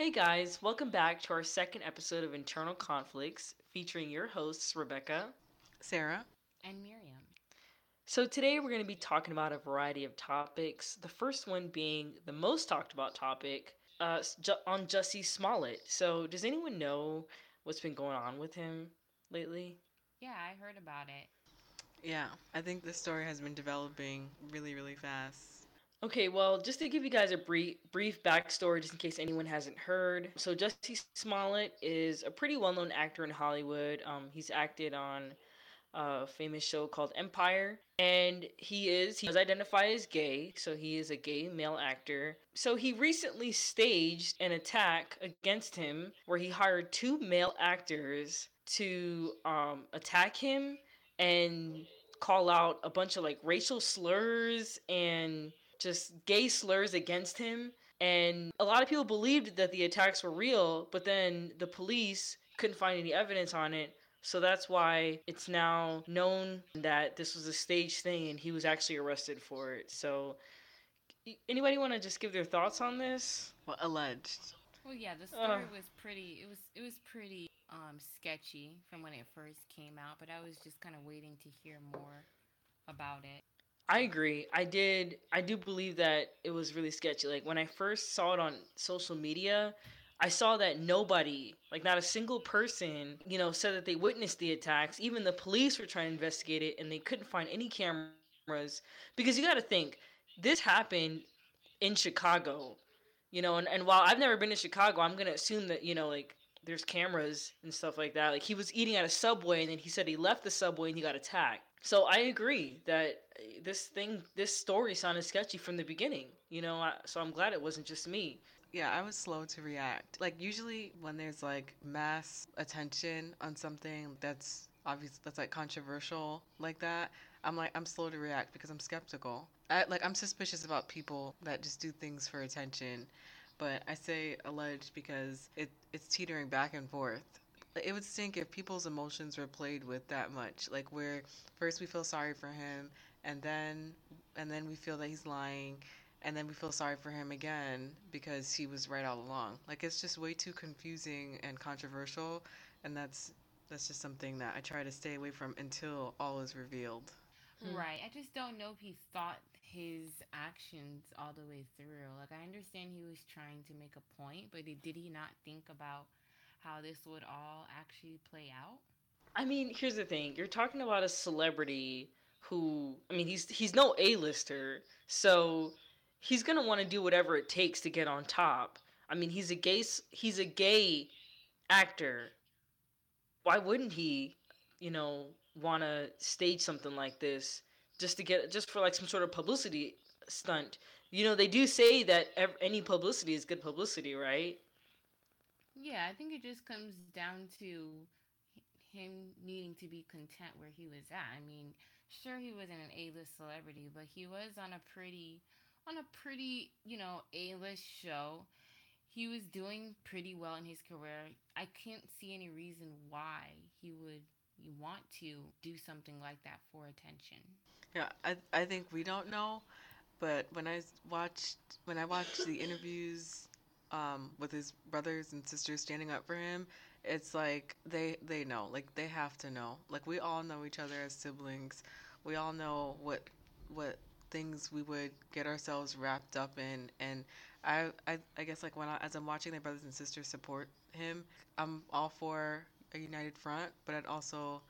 Hey guys, welcome back to our second episode of Internal Conflicts featuring your hosts, Rebecca, Sarah, and Miriam. So, today we're going to be talking about a variety of topics. The first one being the most talked about topic uh, on Jussie Smollett. So, does anyone know what's been going on with him lately? Yeah, I heard about it. Yeah, I think this story has been developing really, really fast. Okay, well, just to give you guys a brief brief backstory, just in case anyone hasn't heard. So Jussie Smollett is a pretty well-known actor in Hollywood. Um, he's acted on a famous show called Empire, and he is he does identify as gay, so he is a gay male actor. So he recently staged an attack against him, where he hired two male actors to um, attack him and call out a bunch of like racial slurs and just gay slurs against him. And a lot of people believed that the attacks were real, but then the police couldn't find any evidence on it. So that's why it's now known that this was a stage thing and he was actually arrested for it. So anybody want to just give their thoughts on this? Well, alleged. Well, yeah, the story uh, was pretty. It was it was pretty um, sketchy from when it first came out, but I was just kind of waiting to hear more about it. I agree. I did. I do believe that it was really sketchy. Like when I first saw it on social media, I saw that nobody, like not a single person, you know, said that they witnessed the attacks. Even the police were trying to investigate it and they couldn't find any cameras because you got to think this happened in Chicago, you know, and, and while I've never been to Chicago, I'm going to assume that, you know, like there's cameras and stuff like that. Like he was eating at a subway and then he said he left the subway and he got attacked. So I agree that uh, this thing, this story sounded sketchy from the beginning. You know, so I'm glad it wasn't just me. Yeah, I was slow to react. Like usually when there's like mass attention on something that's obvious, that's like controversial like that, I'm like I'm slow to react because I'm skeptical. I, like I'm suspicious about people that just do things for attention. But I say alleged because it it's teetering back and forth it would stink if people's emotions were played with that much. Like where first we feel sorry for him and then and then we feel that he's lying and then we feel sorry for him again because he was right all along. Like it's just way too confusing and controversial and that's that's just something that I try to stay away from until all is revealed. Hmm. Right. I just don't know if he thought his actions all the way through. Like I understand he was trying to make a point, but did he not think about how this would all actually play out? I mean, here's the thing. You're talking about a celebrity who I mean, he's he's no A-lister, so he's going to want to do whatever it takes to get on top. I mean, he's a gay he's a gay actor. Why wouldn't he, you know, want to stage something like this just to get just for like some sort of publicity stunt? You know, they do say that any publicity is good publicity, right? Yeah, I think it just comes down to him needing to be content where he was at. I mean, sure he wasn't an A-list celebrity, but he was on a pretty on a pretty, you know, A-list show. He was doing pretty well in his career. I can't see any reason why he would want to do something like that for attention. Yeah, I I think we don't know, but when I watched when I watched the interviews um, with his brothers and sisters standing up for him, it's like they they know, like they have to know. Like we all know each other as siblings. We all know what what things we would get ourselves wrapped up in, and I I, I guess like when I, as I'm watching their brothers and sisters support him, I'm all for a united front, but I'd also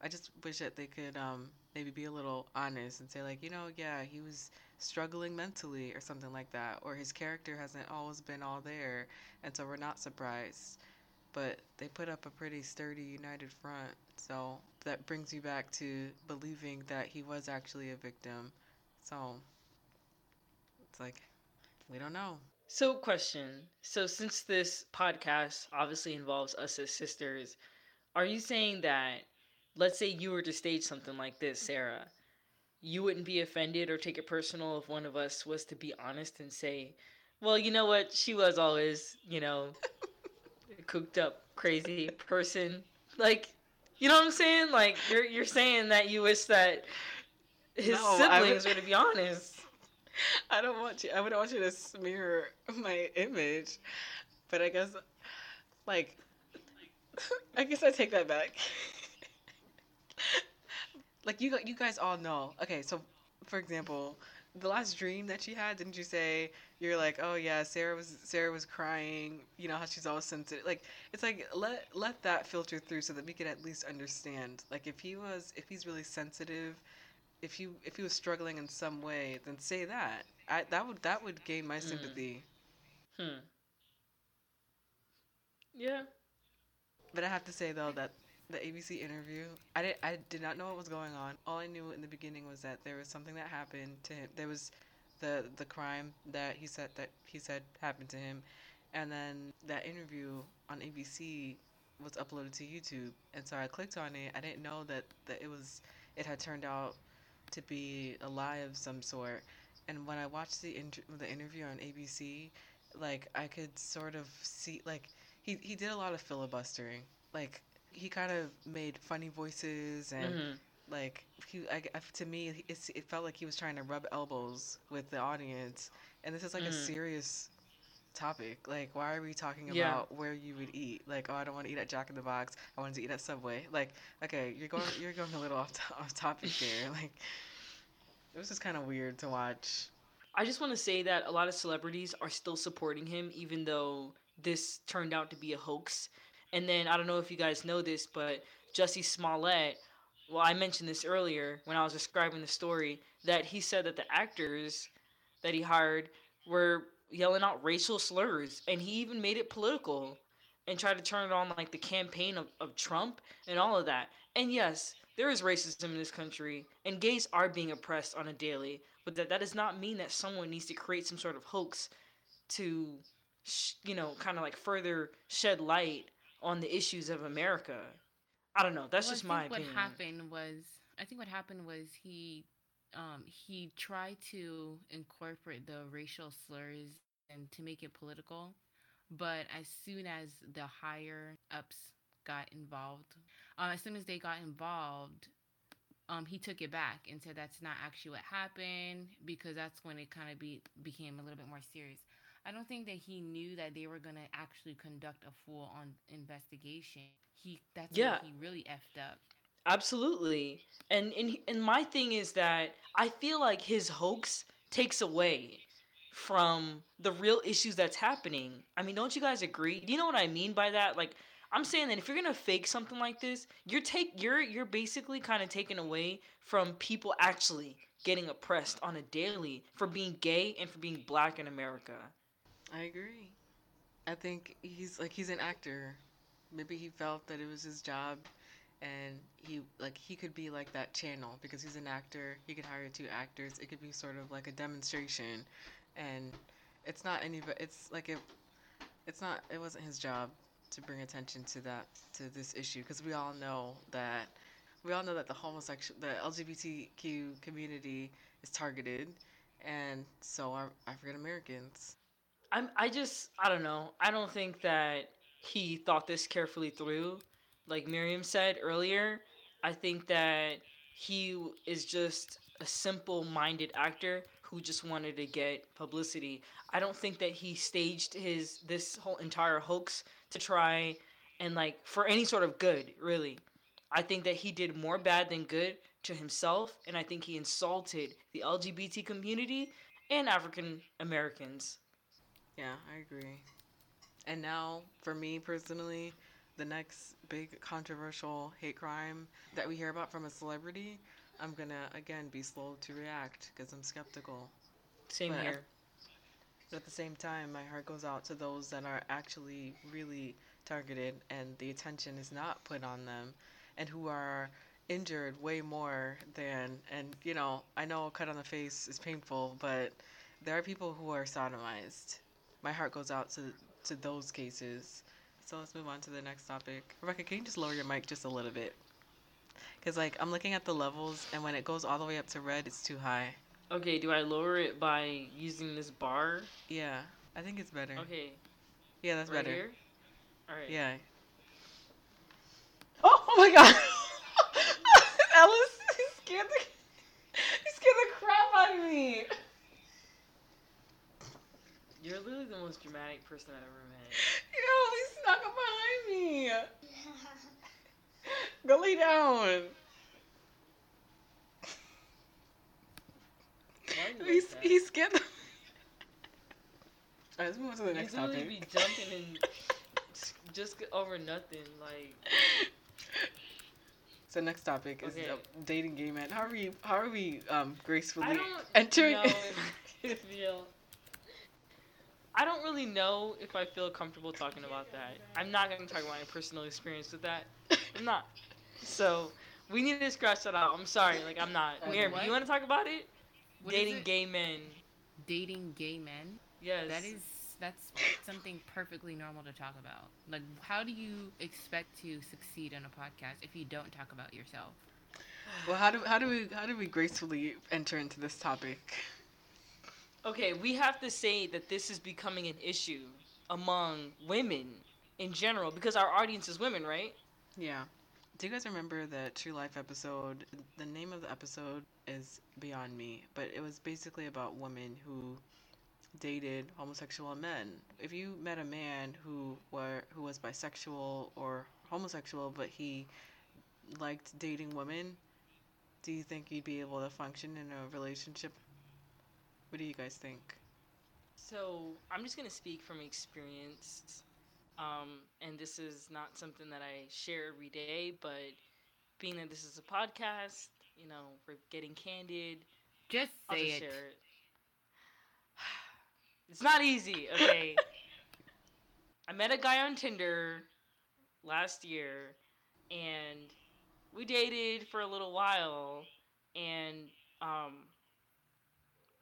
I just wish that they could um, maybe be a little honest and say like, you know, yeah, he was struggling mentally or something like that, or his character hasn't always been all there, and so we're not surprised. But they put up a pretty sturdy united front, so that brings you back to believing that he was actually a victim. So it's like we don't know. So, question. So, since this podcast obviously involves us as sisters, are you saying that, let's say you were to stage something like this, Sarah, you wouldn't be offended or take it personal if one of us was to be honest and say, well, you know what? She was always, you know, a cooked up, crazy person. Like, you know what I'm saying? Like, you're you're saying that you wish that his no, siblings would, were to be honest. I don't want you. I wouldn't want you to smear my image. but I guess, like, I guess I take that back. like you, you guys all know. Okay, so for example, the last dream that she had, didn't you say you're like, oh yeah, Sarah was Sarah was crying. You know how she's always sensitive. Like it's like let let that filter through so that we can at least understand. Like if he was if he's really sensitive, if you if he was struggling in some way, then say that. I that would that would gain my sympathy. Hmm. Yeah. But I have to say though that the ABC interview, I did I did not know what was going on. All I knew in the beginning was that there was something that happened to him. There was the the crime that he said that he said happened to him, and then that interview on ABC was uploaded to YouTube. And so I clicked on it. I didn't know that that it was it had turned out to be a lie of some sort. And when I watched the inter- the interview on ABC, like I could sort of see like he he did a lot of filibustering. Like he kind of made funny voices and hmm like he I, to me it felt like he was trying to rub elbows with the audience. And this is like a Mhm. serious topic. Like why are we talking Yeah. about where you would eat? Like oh i don't want to eat at jack in the box. I want to eat at subway. Like okay you're going you're going a little off, to- off topic there. Like it was just kind of weird to watch. I just want to say that a lot of celebrities are still supporting him, even though this turned out to be a hoax. And then I don't know if you guys know this, but Jussie Smollett. Well, I mentioned this earlier when I was describing the story that he said that the actors that he hired were yelling out racial slurs, and he even made it political and tried to turn it on like the campaign of, of Trump and all of that. And yes, there is racism in this country, and gays are being oppressed on a daily but that, that does not mean that someone needs to create some sort of hoax to you know kind of like further shed light on the issues of america. I don't know. That's Well, just my opinion. What happened was, I think what happened was he, um, he tried to incorporate the racial slurs and to make it political, but as soon as the higher ups got involved, um, as soon as they got involved, um, he took it back and said that's not actually what happened because that's when it kind of be became a little bit more serious. I don't think that he knew that they were gonna actually conduct a full on investigation. He that's Yeah. he really effed up. absolutely and, and and my thing is that i feel like his hoax takes away from the real issues that's happening i mean don't you guys agree do you know what i mean by that like i'm saying that if you're gonna fake something like this you're take you're you're basically kind of taking away from people actually getting oppressed on a daily for being gay and for being black in america i agree. I think he's like he's an actor. Maybe he felt that it was his job and he like he could be like that channel because he's an actor. He could hire two actors. It could be sort of like a demonstration. And it's not any but it's like it it's not it wasn't his job to bring attention to that to this issue because we all know that we all know that the homosexual the lgbtq community is targeted and so are african americans I'm I just I don't know. I don't think that he thought this carefully through. Like Miriam said earlier, I think that he is just a simple-minded actor who just wanted to get publicity. I don't think that he staged his this whole entire hoax to try and like for any sort of good, really. I think that he did more bad than good to himself and I think he insulted the LGBT community and African Americans. Yeah, I agree. And now, for me personally, the next big controversial hate crime that we hear about from a celebrity, I'm gonna again be slow to react because I'm skeptical. Same But here. But at the same time, my heart goes out to those that are actually really targeted and the attention is not put on them and who are injured way more than, and you know, I know a cut on the face is painful, but there are people who are sodomized. My heart goes out to, to those cases. So let's move on to the next topic. Rebecca, can you just lower your mic just a little bit? Because, like, I'm looking at the levels, and when it goes all the way up to red, it's too high. Okay, do I lower it by using this bar? Yeah, I think it's better. Okay, Yeah, that's right better. here. All right. Yeah. Oh, oh my god! Alice, scared the you scared the crap out of me. You're literally the most dramatic person I've ever met. You always snuck up behind me. Go lay down. He, like skipped. All right, let's move on to the next He's topic. be jumping and just over nothing, like. So next topic is okay. dating gay men. How are we? How are we um, gracefully entering? I don't really know if I feel comfortable talking about that. I'm not going to talk about my personal experience with that. I'm not. So we need to scratch that out. I'm sorry. Like I'm not. Like Miriam, you want to talk about it? What is Dating it? gay men. Dating gay men. Yes. That is that's something perfectly normal to talk about. Like, how do you expect to succeed in a podcast if you don't talk about yourself? well, how do how do we how do we gracefully enter into this topic? Okay, we have to say that this is becoming an issue among women in general because our audience is women, right? Yeah. Do you guys remember the True Life episode? The name of the episode is Beyond Me, but it was basically about women who dated homosexual men. If you met a man who were who was bisexual or homosexual, but he liked dating women, do you think you'd be able to function in a relationship? What do you guys think? So I'm just gonna speak from experience, um, and this is not something that I share every day. But being that this is a podcast, you know, we're getting candid. Just I'll say just it. share it. It's not easy, okay? I met a guy on Tinder last year, and we dated for a little while, and um,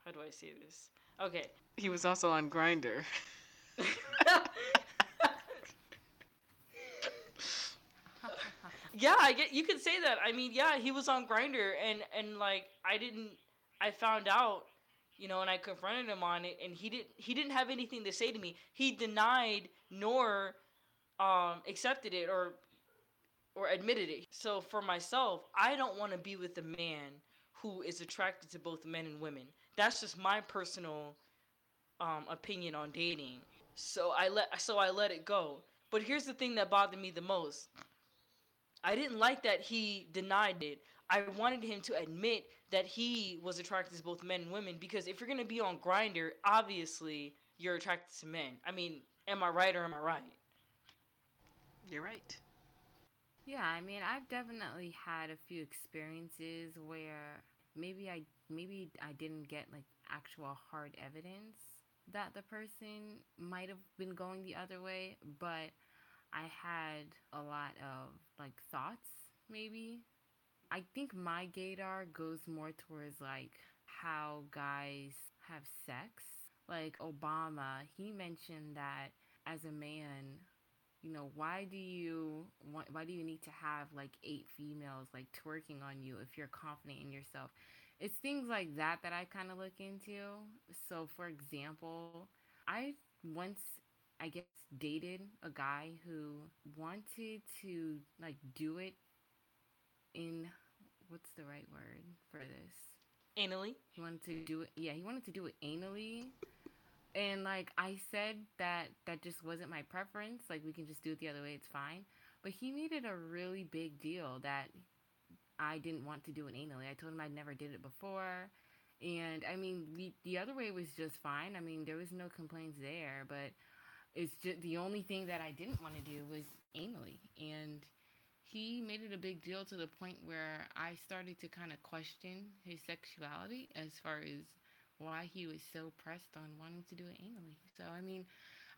how do I say this? Okay. He was also on Grindr. yeah, I get you could say that. I mean, yeah, he was on Grindr and and like I didn't I found out, you know, and I confronted him on it and he didn't he didn't have anything to say to me. He denied nor um accepted it or or admitted it. So for myself, I don't want to be with a man who is attracted to both men and women. That's just my personal um opinion on dating. So I let so I let it go. But here's the thing that bothered me the most. I didn't like that he denied it. I wanted him to admit that he was attracted to both men and women because if you're gonna be on Grindr, obviously you're attracted to men. I mean, am I right or am I right? You're right. Yeah, I mean, I've definitely had a few experiences where maybe I maybe I didn't get like actual hard evidence that the person might have been going the other way, but I had a lot of like thoughts maybe. I think my gaydar goes more towards like how guys have sex. Like Obama, he mentioned that as a man, you know, why do you why do you need to have like eight females like twerking on you if you're confident in yourself? It's things like that that I kind of look into. So, for example, I once, I guess, dated a guy who wanted to like do it in what's the right word for this? Anally? He wanted to do it. Yeah, he wanted to do it anally. And like I said that that just wasn't my preference. Like we can just do it the other way, it's fine. But he made it a really big deal that I didn't want to do it anally. I told him I'd never did it before. And I mean, we, the other way was just fine. I mean, there was no complaints there, but it's just the only thing that I didn't want to do was anally. And he made it a big deal to the point where I started to kind of question his sexuality as far as why he was so pressed on wanting to do it anally. So, I mean,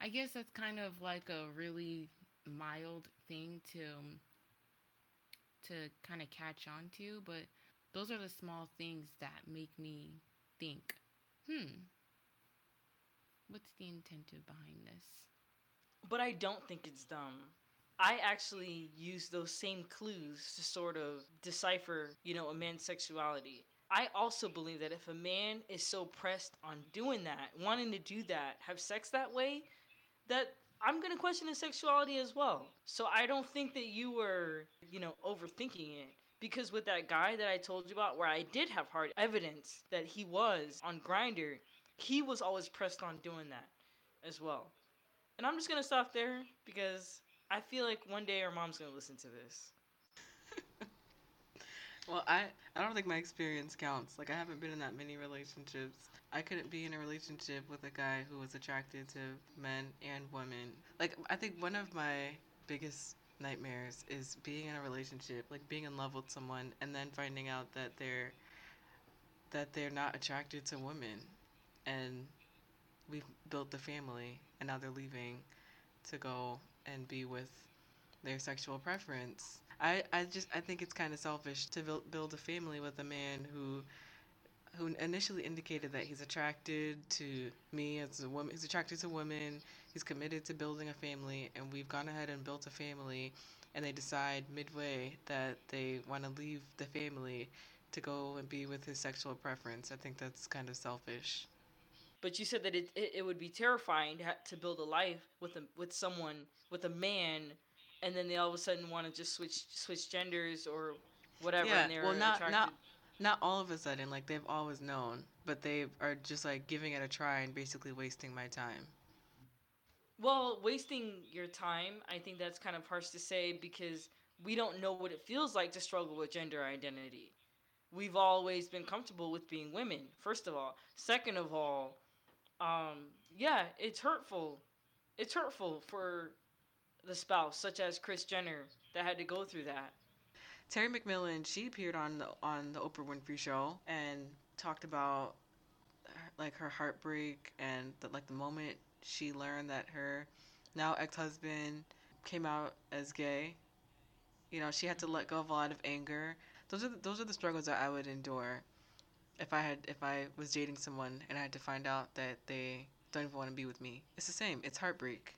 I guess that's kind of like a really mild thing to um, to kind of catch on to, but those are the small things that make me think, hmm, what's the intention behind this? But I don't think it's dumb. I actually use those same clues to sort of decipher, you know, a man's sexuality. I also believe that if a man is so pressed on doing that, wanting to do that, have sex that way, that I'm going to question his sexuality as well. So I don't think that you were, you know, overthinking it. Because with that guy that I told you about, where I did have hard evidence that he was on Grindr, he was always pressed on doing that as well. And I'm just gonna stop there because I feel like one day our mom's gonna listen to this. Well, I I don't think my experience counts. Like I haven't been in that many relationships. I couldn't be in a relationship with a guy who was attracted to men and women. Like I think one of my biggest nightmares is being in a relationship, like being in love with someone and then finding out that they're that they're not attracted to women and we've built the family and now they're leaving to go and be with their sexual preference. I, I just I think it's kind of selfish to build, build a family with a man who who initially indicated that he's attracted to me as a woman. He's attracted to women. He's committed to building a family, and we've gone ahead and built a family. And they decide midway that they want to leave the family to go and be with his sexual preference. I think that's kind of selfish. But you said that it, it, it would be terrifying to, ha- to build a life with a with someone with a man, and then they all of a sudden want to just switch switch genders or whatever. Yeah, and they're well, not attracted. not not all of a sudden. Like they've always known, but they are just like giving it a try and basically wasting my time. Well, wasting your time, I think that's kind of harsh to say because we don't know what it feels like to struggle with gender identity. We've always been comfortable with being women, first of all. Second of all, um, yeah, it's hurtful. It's hurtful for the spouse, such as Kris Jenner, that had to go through that. Terry McMillan, she appeared on the on the Oprah Winfrey Show and talked about like her heartbreak and the, like the moment she learned that her now ex-husband came out as gay. You know, she had to let go of a lot of anger. Those are the, those are the struggles that I would endure if I had if I was dating someone and I had to find out that they don't even want to be with me. It's the same. It's heartbreak.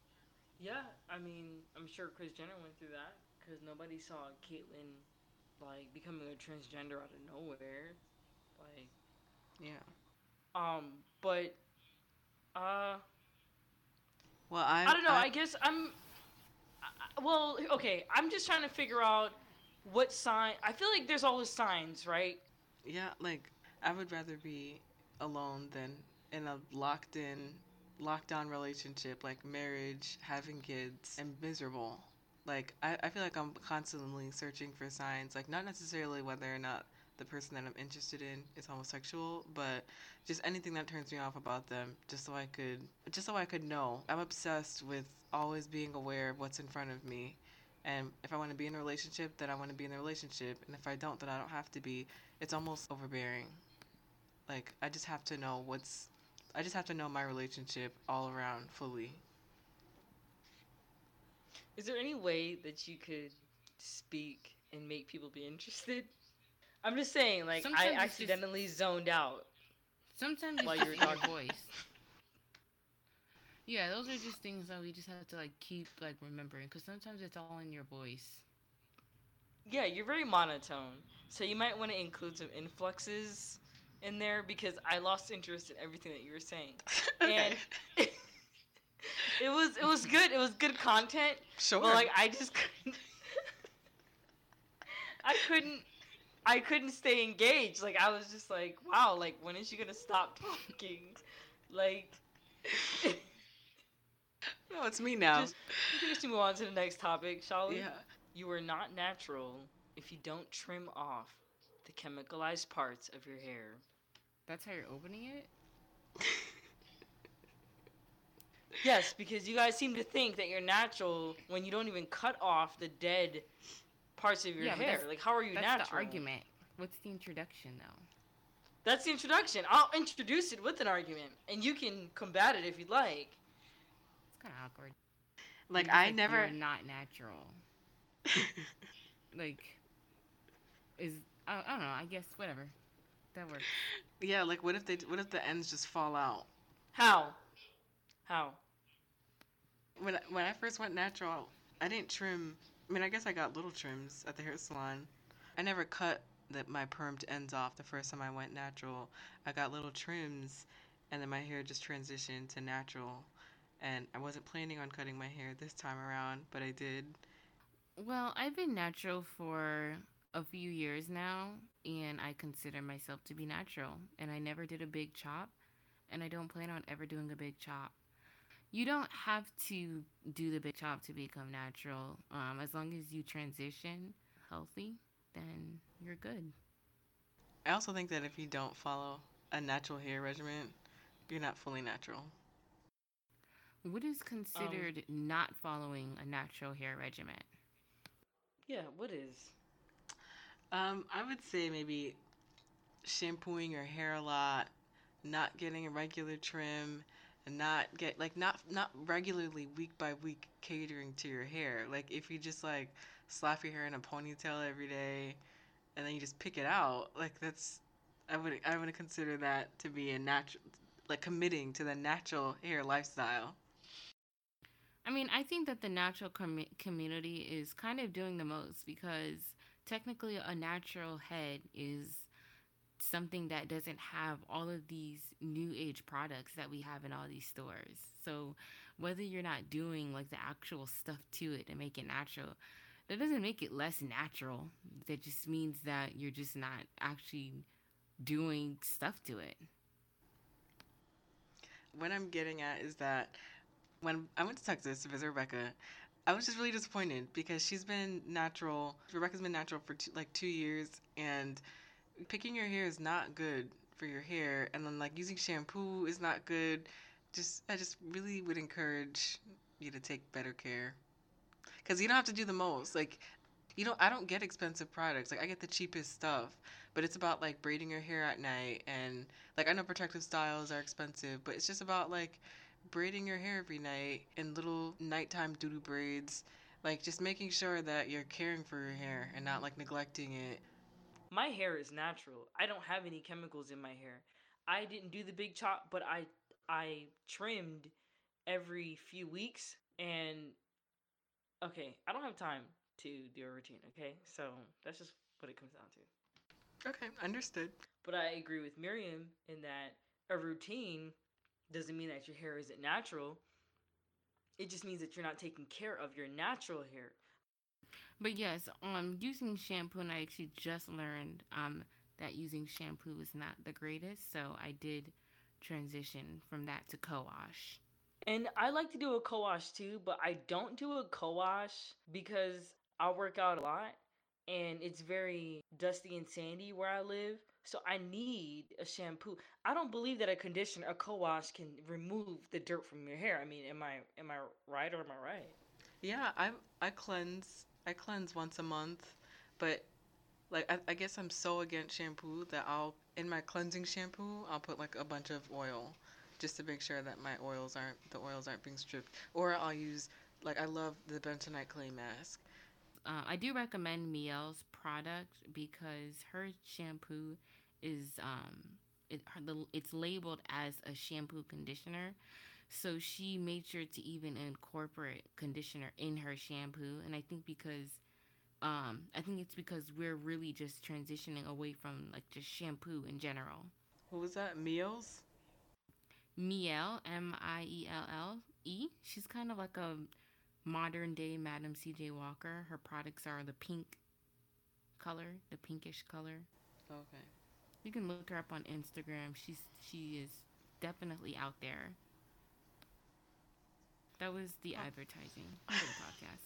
Yeah, I mean, I'm sure Kris Jenner went through that because nobody saw Caitlyn like becoming a transgender out of nowhere. Like, Yeah. um, but uh, Well, I I don't know. I, guess I'm. I, I- well, okay. I'm just trying to figure out what sign. I feel like there's always signs, right? Yeah, like I would rather be alone than in a locked in, lockdown relationship like marriage, having kids, and miserable. Like I, I feel like I'm constantly searching for signs, like not necessarily whether or not the person that I'm interested in is homosexual, but just anything that turns me off about them, just so I could, just so I could know. I'm obsessed with always being aware of what's in front of me, and if I want to be in a relationship, then I want to be in a relationship, and if I don't, then I don't have to be. It's almost overbearing. Like I just have to know what's, I just have to know my relationship all around fully. Is there any way that you could speak and make people be interested? I'm just saying, like Sometimes I it's just- accidentally zoned out. Sometimes it's While you're your talking. voice. Yeah, those are just things that we just have to like keep like remembering because sometimes it's all in your voice. Yeah, you're very monotone, so you might want to include some influxes in there because I lost interest in everything that you were saying. And it was it was good. It was good content. sure. But like I just couldn't I couldn't I couldn't stay engaged. Like I was just like, wow, like when is she gonna stop talking? Like no, it's me now. just I think we should move on to the next topic, shall we? yeah. You are not natural if you don't trim off the chemicalized parts of your hair. That's how you're opening it. Yes, because you guys seem to think that you're natural when you don't even cut off the dead parts of your Yeah, but hair. Like, how are you That's natural? the argument. What's the introduction though? That's the introduction. I'll introduce it with an argument, and you can combat it if you'd like. It's kind of awkward. Like You're I never. You're not natural. Like, is I, I don't know. I guess whatever. That works. yeah, like what if they? What if the ends just fall out? How? How? When I, when I first went natural, I didn't trim. I mean, I guess I got little trims at the hair salon. I never cut the, my permed ends off the first time I went natural. I got little trims, and then my hair just transitioned to natural. And I wasn't planning on cutting my hair this time around, but I did. Well, I've been natural for a few years now, and I consider myself to be natural. And I never did a big chop, and I don't plan on ever doing a big chop. You don't have to do the big chop to become natural, um, as long as you transition healthy. then you're good. I also think that if you don't follow a natural hair regimen, you're not fully natural. What is considered um, not following a natural hair regimen? Yeah, what is? Um, I would say maybe shampooing your hair a lot, not getting a regular trim, and not get like not not regularly week by week catering to your hair. Like if you just like slap your hair in a ponytail every day, and then you just pick it out, like that's I would I would consider that to be a natural like committing to the natural hair lifestyle. I mean, I think that the natural com- community is kind of doing the most because technically a natural head is something that doesn't have all of these new age products that we have in all these stores. So whether you're not doing like the actual stuff to it to make it natural, that doesn't make it less natural. That just means that you're just not actually doing stuff to it. What I'm getting at is that when I went to Texas to visit Rebecca, I was just really disappointed because she's been natural. Rebecca's been natural for two, like two years, and picking your hair is not good for your hair. And then like using shampoo is not good. Just I just really would encourage you to take better care because you don't have to do the most. Like you know, I don't get expensive products. Like I get the cheapest stuff, but it's about like braiding your hair at night and like I know protective styles are expensive, but it's just about like braiding your hair every night in little nighttime doodoo braids. Like just making sure that you're caring for your hair and not like neglecting it. My hair is natural. I don't have any chemicals in my hair. I didn't do the big chop, but I I trimmed every few weeks and okay, I don't have time to do a routine, okay? So that's just what it comes down to. Okay, understood. But I agree with Miriam in that a routine doesn't mean that your hair isn't natural. It just means that you're not taking care of your natural hair. But yes, um, using shampoo, and I actually just learned um that using shampoo is not the greatest, so I did transition from that to co-wash. And I like to do a co-wash too, but I don't do a co-wash because I work out a lot and it's very dusty and sandy where I live. So I need a shampoo. I don't believe that a conditioner, a co-wash can remove the dirt from your hair. I mean, am I am I right or am I right? Yeah, I I cleanse I cleanse once a month, but like I, I guess I'm so against shampoo that I'll in my cleansing shampoo I'll put like a bunch of oil just to make sure that my oils aren't the oils aren't being stripped. Or I'll use like I love the bentonite clay mask. Uh, I do recommend Mielle's product because her shampoo is um it her, the, it's labeled as a shampoo conditioner. So she made sure to even incorporate conditioner in her shampoo, and I think because um, I think it's because we're really just transitioning away from like just shampoo in general. What was that? Mielle's? Mielle, M I E L L E. She's kind of like a modern day Madam C.J. Walker. Her products are the pink color, the pinkish color. Okay. You can look her up on Instagram. She's she is definitely out there. That was the advertising for the podcast.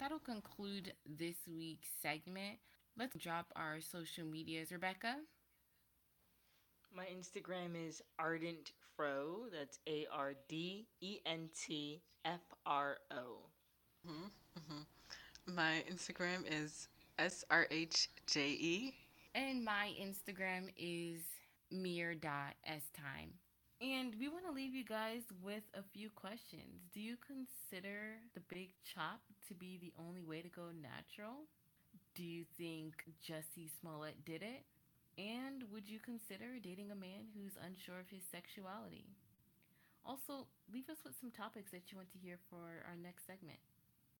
That'll conclude this week's segment. Let's drop our social medias, Rebecca. My Instagram is Ardent Fro. That's A R D E N T F R O. Mm-hmm, mm-hmm. My Instagram is S R H J E. And my Instagram is mere.stime. And we want to leave you guys with a few questions. Do you consider the big chop to be the only way to go natural? Do you think Jussie Smollett did it? And would you consider dating a man who's unsure of his sexuality? Also, leave us with some topics that you want to hear for our next segment.